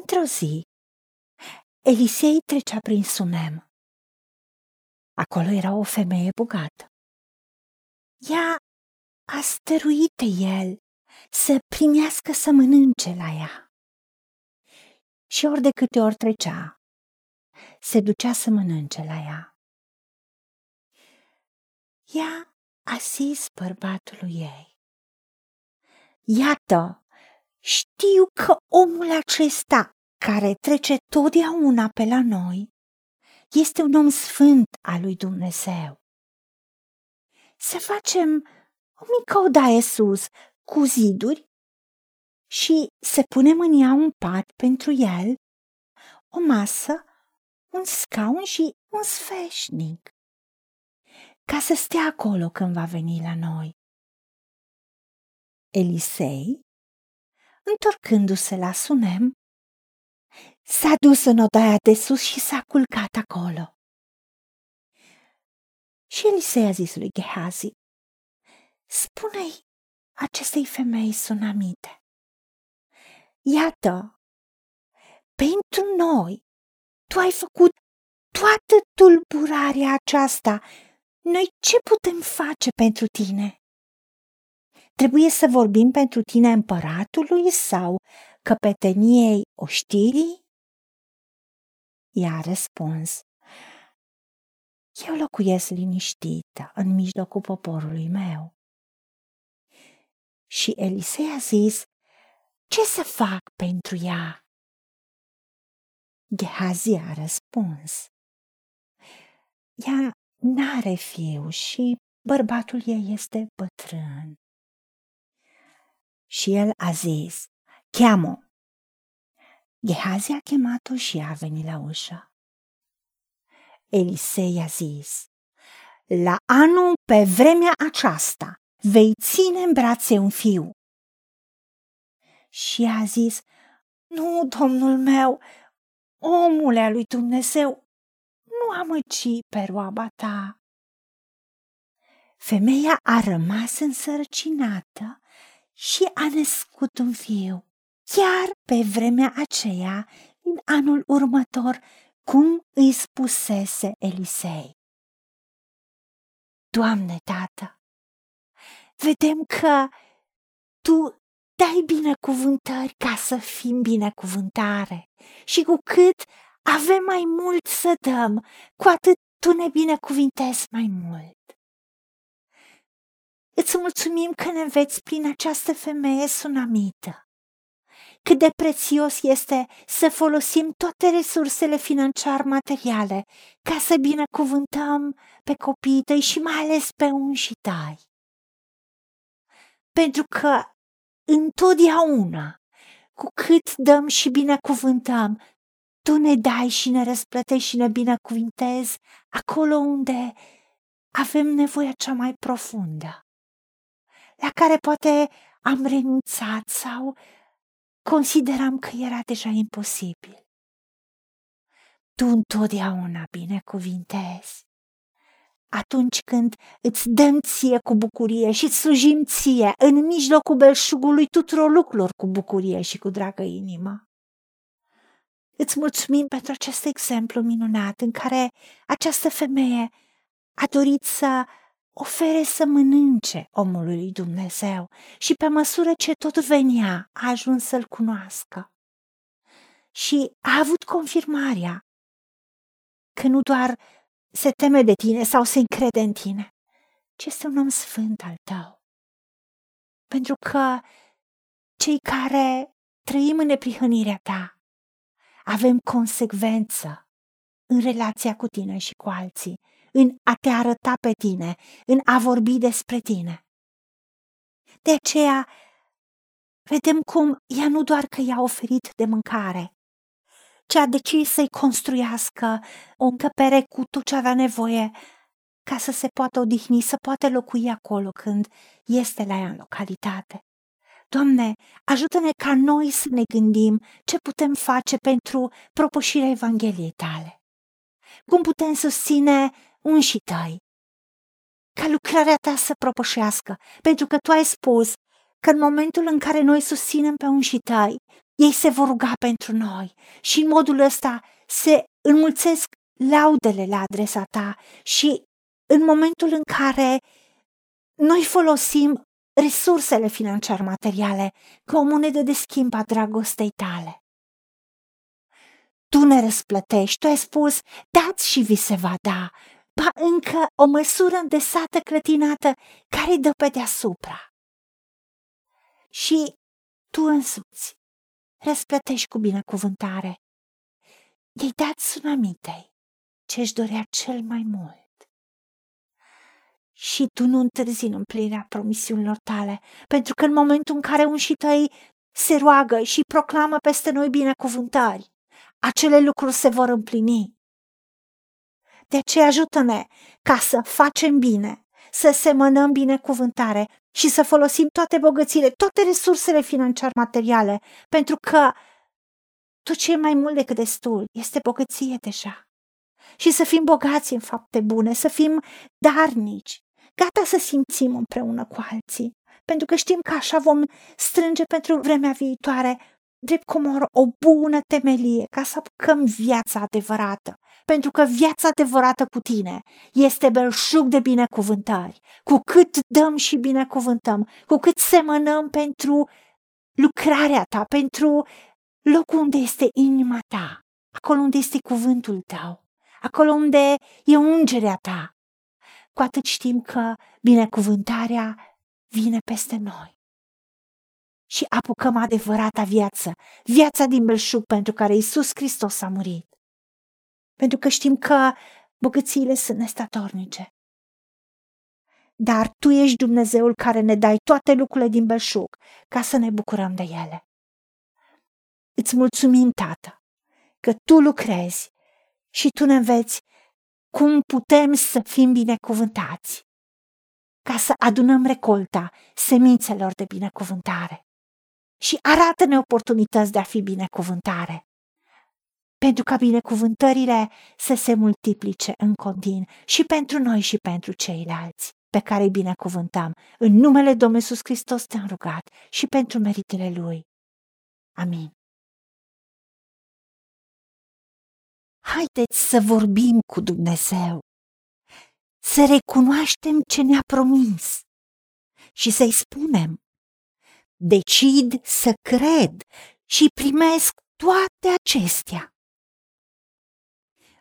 Într-o zi, Elisei trecea prin Sunem. Acolo era o femeie bogată. Ea a stăruit el să primească să mănânce la ea. Și ori de câte ori trecea, se ducea să mănânce la ea. Ea a zis bărbatului ei, Iată, știu că omul acesta care trece totdeauna pe la noi este un om sfânt al lui Dumnezeu. Să facem o mică odaie sus cu ziduri și să punem în ea un pat pentru el, o masă, un scaun și un sfeșnic, ca să stea acolo când va veni la noi. Elisei, întorcându-se la Sunem, s-a dus în odaia de sus și s-a culcat acolo. Și Elisei a zis lui Gehazi, spune-i acestei femei sunamite, iată, pentru noi tu ai făcut toată tulburarea aceasta, noi ce putem face pentru tine? Trebuie să vorbim pentru tine împăratului sau căpeteniei oștirii? Ea a răspuns, eu locuiesc liniștită în mijlocul poporului meu. Și Elisei a zis, ce să fac pentru ea? Gehazi a răspuns, ea n-are fiu și bărbatul ei este bătrân. Și el a zis, cheamă. Gehazi a chemat-o și a venit la ușă. Elisei a zis, la anul pe vremea aceasta vei ține în brațe un fiu. Și a zis, nu, domnul meu, omule al lui Dumnezeu, nu amăci pe roaba ta. Femeia a rămas însărcinată și a născut un fiu. Chiar pe vremea aceea, în anul următor, cum îi spusese Elisei. Doamne, tată, vedem că tu dai binecuvântări ca să fim binecuvântare și cu cât avem mai mult să dăm, cu atât tu ne binecuvintezi mai mult. Îți mulțumim că ne veți prin această femeie sunamită. Cât de prețios este să folosim toate resursele financiar-materiale ca să binecuvântăm pe copiii tăi și mai ales pe unși tai. Pentru că întotdeauna, cu cât dăm și binecuvântăm, tu ne dai și ne răsplătești și ne binecuvintezi acolo unde avem nevoia cea mai profundă la care poate am renunțat sau consideram că era deja imposibil. Tu întotdeauna binecuvintezi. Atunci când îți dăm ție cu bucurie și îți slujim ție în mijlocul belșugului tuturor lucrurilor cu bucurie și cu dragă inimă. Îți mulțumim pentru acest exemplu minunat în care această femeie a dorit să ofere să mănânce omului lui Dumnezeu și pe măsură ce tot venea a ajuns să-l cunoască. Și a avut confirmarea că nu doar se teme de tine sau se încrede în tine, ci este un om sfânt al tău. Pentru că cei care trăim în neprihănirea ta avem consecvență în relația cu tine și cu alții în a te arăta pe tine, în a vorbi despre tine. De aceea, vedem cum ea nu doar că i-a oferit de mâncare, ci a decis să-i construiască o încăpere cu tot ce avea nevoie ca să se poată odihni, să poată locui acolo când este la ea în localitate. Doamne, ajută-ne ca noi să ne gândim ce putem face pentru propășirea Evangheliei tale. Cum putem susține unși tăi, ca lucrarea ta să propășească, pentru că tu ai spus că în momentul în care noi susținem pe unși tăi, ei se vor ruga pentru noi. Și în modul ăsta se înmulțesc laudele la adresa ta și în momentul în care noi folosim resursele financiar materiale ca o monedă de schimb a dragostei tale. Tu ne răsplătești, tu ai spus, dați și vi se va da, ba încă o măsură îndesată clătinată care dă pe deasupra. Și tu însuți răsplătești cu binecuvântare. I-ai dat tsunamitei ce-și dorea cel mai mult. Și tu nu întârzi în împlinirea promisiunilor tale, pentru că în momentul în care unșii tăi se roagă și proclamă peste noi binecuvântări, acele lucruri se vor împlini. De aceea ajută-ne? Ca să facem bine, să semănăm binecuvântare și să folosim toate bogățiile, toate resursele financiar materiale, pentru că tot ce e mai mult decât destul este bogăție deja. Și să fim bogați în fapte bune, să fim darnici, gata să simțim împreună cu alții, pentru că știm că așa vom strânge pentru vremea viitoare drept comor o bună temelie ca să apucăm viața adevărată, pentru că viața adevărată cu tine este belșug de binecuvântări. Cu cât dăm și binecuvântăm, cu cât semănăm pentru lucrarea ta, pentru locul unde este inima ta, acolo unde este cuvântul tău, acolo unde e ungerea ta, cu atât știm că binecuvântarea vine peste noi. Și apucăm adevărata viață, viața din belșug pentru care Isus Hristos a murit. Pentru că știm că bogățiile sunt nestatornice. Dar Tu ești Dumnezeul care ne dai toate lucrurile din belșug ca să ne bucurăm de ele. Îți mulțumim, Tată, că Tu lucrezi și Tu ne înveți cum putem să fim binecuvântați, ca să adunăm recolta semințelor de binecuvântare. Și arată-ne oportunități de a fi binecuvântare, pentru ca binecuvântările să se multiplice în continuu și pentru noi și pentru ceilalți pe care îi binecuvântăm. În numele Domnului Iisus Hristos te-am rugat și pentru meritele Lui. Amin. Haideți să vorbim cu Dumnezeu, să recunoaștem ce ne-a promis și să-i spunem, decid să cred și primesc toate acestea.